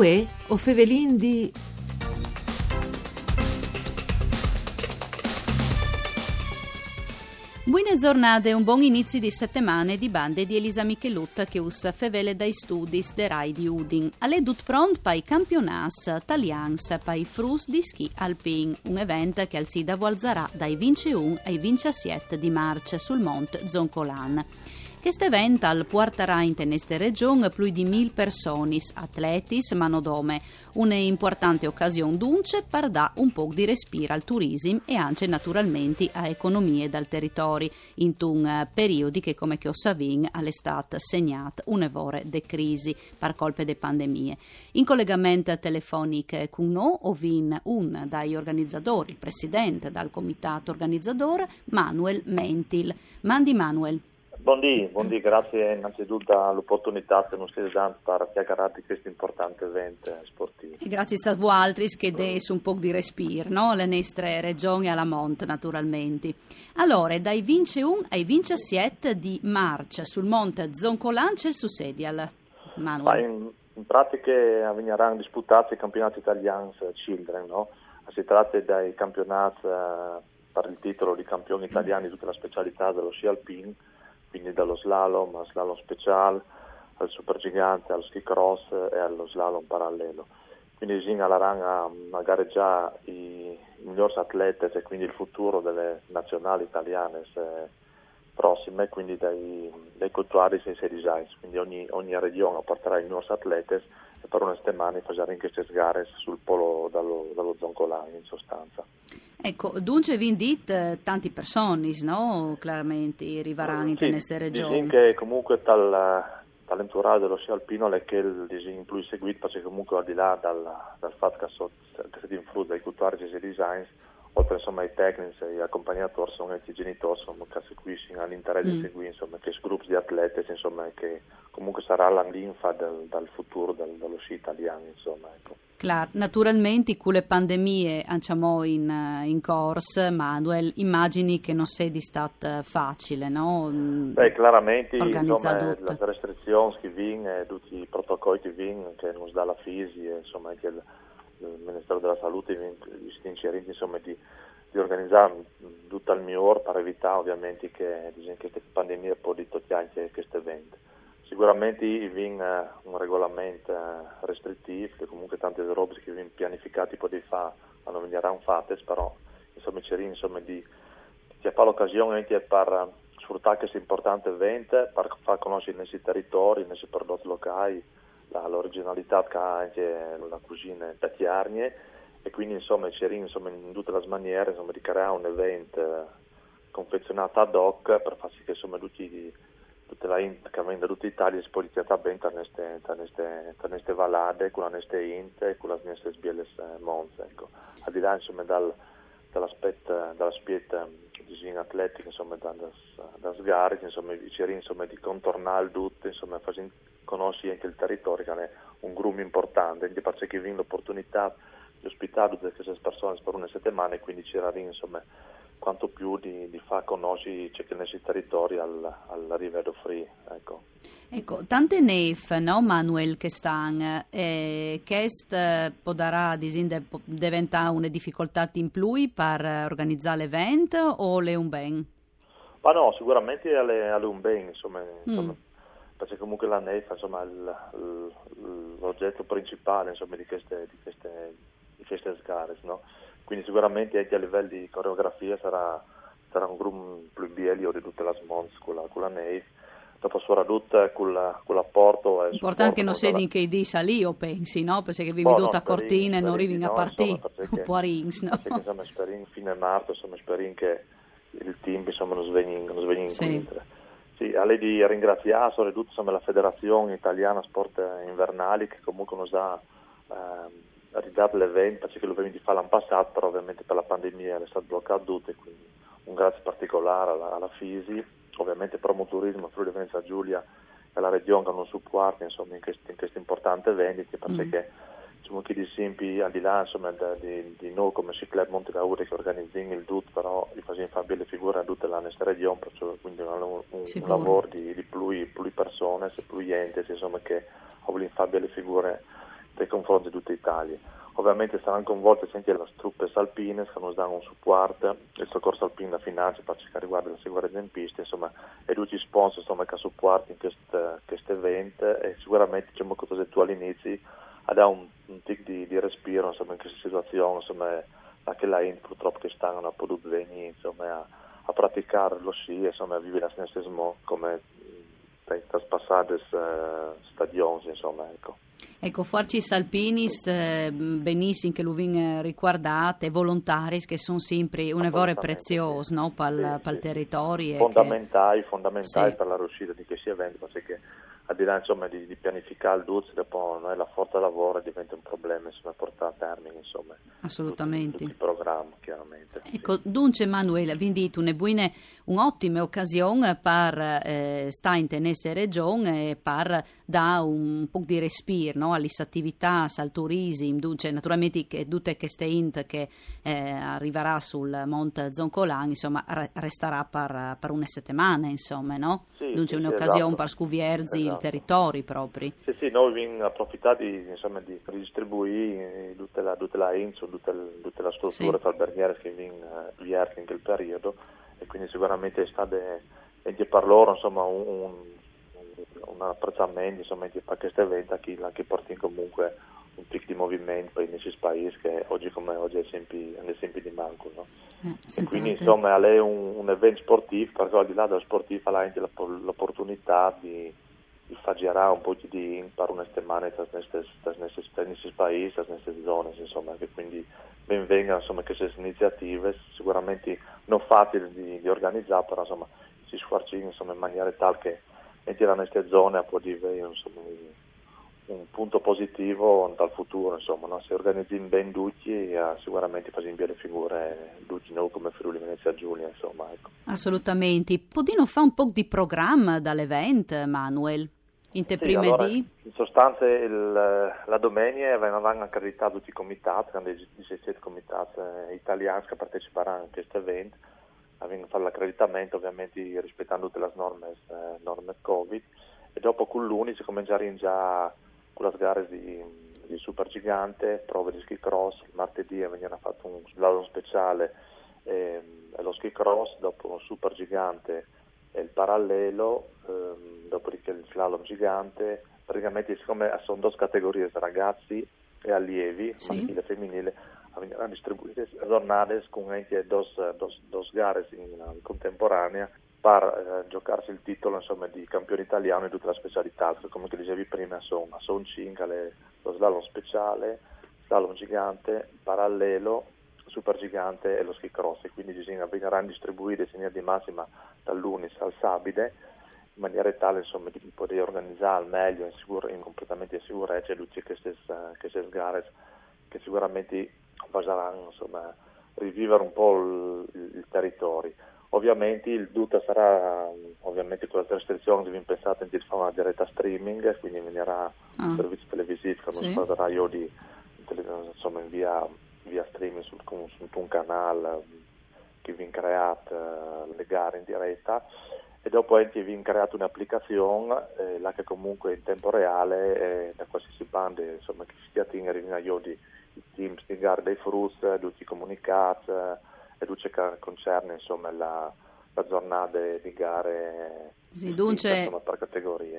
Uè, o fevelin di... Buone giornate e un buon inizio di settimana di bande di Elisa Michelutta che usa fevele dai studi de Rai di Udin. Alle dut pront pai campionats italians pai frus di ski alpin, un evento che al Sida vualzarà dai 21 ai 27 di marzo sul Mont Zoncolan. Questo evento al porterà in questa regione più di mille persone, atleti, manodome. Un'importante occasione dunque per dare un po' di respiro al turismo e anche naturalmente a economie dal territorio in un eh, periodo che come che ho savin all'estate segnato un'evore de crisi per colpe de pandemie. In collegamento telefonico con noi ovin un dai organizzatori, il presidente dal comitato organizzatore Manuel Mentil. Mandi Manuel. Buondì, buondì, grazie innanzitutto all'opportunità che ci siete dando per chiacchierare di questo importante evento sportivo. E grazie a voi altri che desse un po' di respiro, no? Le nostre regioni alla Monte naturalmente. Allora, dai 21 ai 27 di marzo sul Monte Zoncolance su Sedial. Manuel. In, in, pratica avverranno disputati i campionati italiani Children, no? Si tratta dei campionati eh, per il titolo di campioni italiani di tutta la specialità dello sci alpino quindi dallo slalom al slalom speciale, al supergigante, al ski cross e allo slalom parallelo. Quindi Zing Alaran ha gareggiato i migliori atleti e quindi il futuro delle nazionali italiane prossime, quindi dai, dai cultuari e design. Quindi ogni, ogni regione porterà i migliori atleti e per una settimana faremo queste gare sul polo dallo, dallo Zoncolano in sostanza. Ecco, dunque vi indit tanti persone, no? Chiaramente arriveranno sì, in queste regioni. che comunque dal, dall'entourage dello sci alpino è che il disegno più seguito, perché comunque al di là dal, dal fatto che sono stati in frutto dai cultuari e design, oltre insomma ai tecnici agli accompagnatori sono anche i genitori insomma, che seguiscono all'interesse mm. di seguire insomma che gruppi di atleti insomma che comunque sarà la linfa del, dal futuro del, dello sci italiano insomma ecco. Clar, naturalmente con le pandemie andiamo in, in corso, Manuel, immagini che non sia di stato facile, no? Beh, chiaramente insomma, le restrizioni che vengono, tutti i protocolli che vengono, che non si dà la fisi, insomma, che il Ministero della Salute vi sta inserendo insomma, di, di, organizzare tutto il migliore per evitare ovviamente che, che questa pandemia può togliere anche questo evento. Sicuramente viene un regolamento eh, restrittivo, che comunque tante robe che vengono pianificate poi fare non verranno fatte, però insomma c'è insomma di, fare l'occasione anche per sfruttare questo importante evento, per far conoscere i nostri territori, i nostri prodotti locali, l'originalità ha anche la cucina tatiarnie e quindi insomma c'è insomma, in tutte le maniere insomma, di creare un evento eh, confezionato ad hoc per far sì che insomma tutti tutta la int che avendo tutta Italia si può bene tra queste valade, con queste int e con le nostre sbielle monze. Ecco. Al di là insomma, dal, dall'aspetto, dall'aspetto di atletica, insomma, da, da, da sgare, insomma, cercare insomma, di contornare il tutto, insomma, far conoscere anche il territorio, che è un gruppo importante, quindi perché che viene l'opportunità di ospitare tutte queste persone per una settimana e quindi c'era insomma quanto più di, di far conoscere nei territori al, al Rivedo Free. Ecco. Ecco, tante nef, no, Manuel, che stanno, eh, che può darà, diventare una difficoltà in più per organizzare l'evento o le un ben? Ma no, sicuramente alle, alle un ben, insomma, mm. perché comunque la nef, insomma, il, il, l'oggetto principale, insomma, di queste, di queste, di queste gare, no? Quindi sicuramente anche a livello di coreografia sarà, sarà un gruppo più bello di tutte le smons con la, con la Nave dopo soprattutto con, la, con l'apporto importante che non sia in che di salì o pensi no? perché vi veduto a cortine e non arrivi a partire un po' a rings no? perché insomma speriamo fine marzo insomma speriamo che il team insomma non svegli non svegli in sì. sì, a lei di ringraziare soprattutto insomma, la federazione italiana sport invernali che comunque nos ha ehm, ridato l'evento perché lo di fare l'anno passato, però ovviamente per la pandemia è stato bloccato e quindi un grazie particolare alla, alla FISI, ovviamente Promoturismo, Friuli Venezia Giulia e la Regione che hanno supportato insomma, in questi, in questi importanti eventi perché mm. diciamo che di simpi al di là insomma, di, di, noi come Ciclab Monte Caure che organizziamo il DUT però li facciamo fare belle figure a tutta la nostra regione quindi un, un, un lavoro di, di più, più persone, più enti insomma, che vogliono fare belle figure nei confronti di tutta Italia. Ovviamente saranno coinvolte anche le truppe alpine hanno dato un supporto, il soccorso alpino da finanza per cercare riguardo la sicurezza in pista, insomma, e tutti i sponsor insomma, che supportano questo evento e sicuramente diciamo così tu all'inizio ha dato un, un tic di, di, respiro insomma, in questa situazione, insomma, anche la Int purtroppo che stanno a potuto venire insomma, a, a, praticare lo sci, insomma, a vivere la stessa come in traspassate uh, stadioni, insomma, ecco. Ecco, Forcis Alpinis, eh, benissimo che lo vin riguardate, volontari che sono sempre un evore prezioso no? per il territorio. Fondamentali, che... fondamentali sì. per la riuscita di questi eventi, perché al di là insomma, di, di, pianificare il DUZ, dopo noi, la forza lavoro diventa un problema insomma, portare a termine insomma, Assolutamente. Tutti, tutti il programma, chiaramente. Ecco, sì. dunque Emanuele, vi dite un'ottima occasione per eh, stare in tenesse regione e per dare un po' di respiro no? alle attività, al turismo, dunque naturalmente che tutte queste int che eh, arriverà sul Monte Zoncolan, insomma, resterà per, per una settimana, insomma, no? Sì, dunque sì, un'occasione esatto. per scuvierzi esatto territori propri. Sì, sì, noi abbiamo approfittato insomma, di ridistribuire tutta la, tutta la INSO, tutta, tutta la struttura sì. alberghiera che abbiamo uh, in quel periodo e quindi sicuramente è stato anche per loro insomma, un, un, un apprezzamento insomma, per questo evento che, che porta comunque un picco di movimento in questi paesi che oggi come oggi è sempre, è sempre di manco. No? Eh, quindi insomma è un, un evento sportivo, perché al di là dello sportivo ha anche l'opportunità di fagerà un po' di per una settimana in questi paesi, in queste zone, insomma, che quindi benvengano insomma, queste iniziative, sicuramente non facili di, di organizzare, però insomma, si sforzi insomma, in maniera tale che entrare in queste zone può diventare insomma, un, un, punto positivo dal futuro, insomma, no? se organizzi ben tutti sicuramente facciamo le figure tutti noi come Friuli Venezia Giulia, insomma. Ecco. Assolutamente. Podino fa un po' di programma dall'event, Manuel? In te sì, allora, di? In sostanza il, la domenica vengono accreditati tutti i comitati, i 17 comitati eh, italiani che parteciperanno a questo evento, vengono fare l'accreditamento ovviamente rispettando tutte le norme, eh, norme Covid e dopo con l'Uni si comincerà già con le gare di, di supergigante, prove di ski cross, il martedì veniva fatto un slalom speciale e, e lo ski cross, dopo un supergigante e il parallelo, il slalom gigante, praticamente siccome sono due categorie, ragazzi e allievi, sì. maschile e femminile, vengono distribuite giornate con anche due, due gare in, in contemporanea per eh, giocarsi il titolo insomma, di campione italiano in tutte le specialità, come dicevi prima sono, sono 5, lo slalom speciale, slalom gigante, parallelo super gigante e lo ski cross quindi bisogna venire distribuire in linea di massima dall'Unis al Sabide in maniera tale insomma, di poter organizzare al meglio in, sicur- in completamente sicurezza tutte queste, queste gare che sicuramente baseranno insomma, rivivere un po' il, il territorio. Ovviamente il Duta sarà, ovviamente con le restrizioni che vi pensate di fare una diretta streaming, quindi venirà ah. un servizio televisivo che non sì. sarà io di, insomma, in via via streaming su, su un canale che vi creato uh, le gare in diretta e dopo anche vi creato un'applicazione eh, là che comunque in tempo reale eh, da qualsiasi bande insomma che si attinga io di i teams di gare dei fruits, tutti i comunicati eh, e tutto ciò che concerne insomma la, la giornata di gare sì, dunque,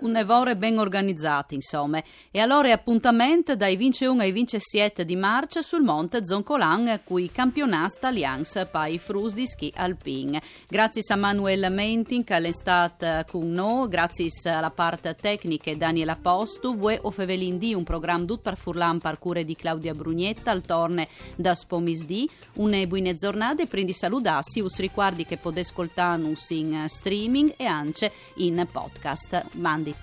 un evore ben organizzato, insomma. E allora appuntamento dai 21 ai 27 di marzo sul monte Zoncolan, cui campionat Allianz Pai Frus di ski alpin. Grazie a Manuel Mentin che è stato con noi, grazie alla parte tecnica Daniela Postu, voi o Fevelin un programma tutto per Furlan parcure di Claudia Brugnetta, al torne da Spomisdi. Une buone giornate, prendi salutassi, us ricordi che potete ascoltare in streaming e anche in podcast. Mandi.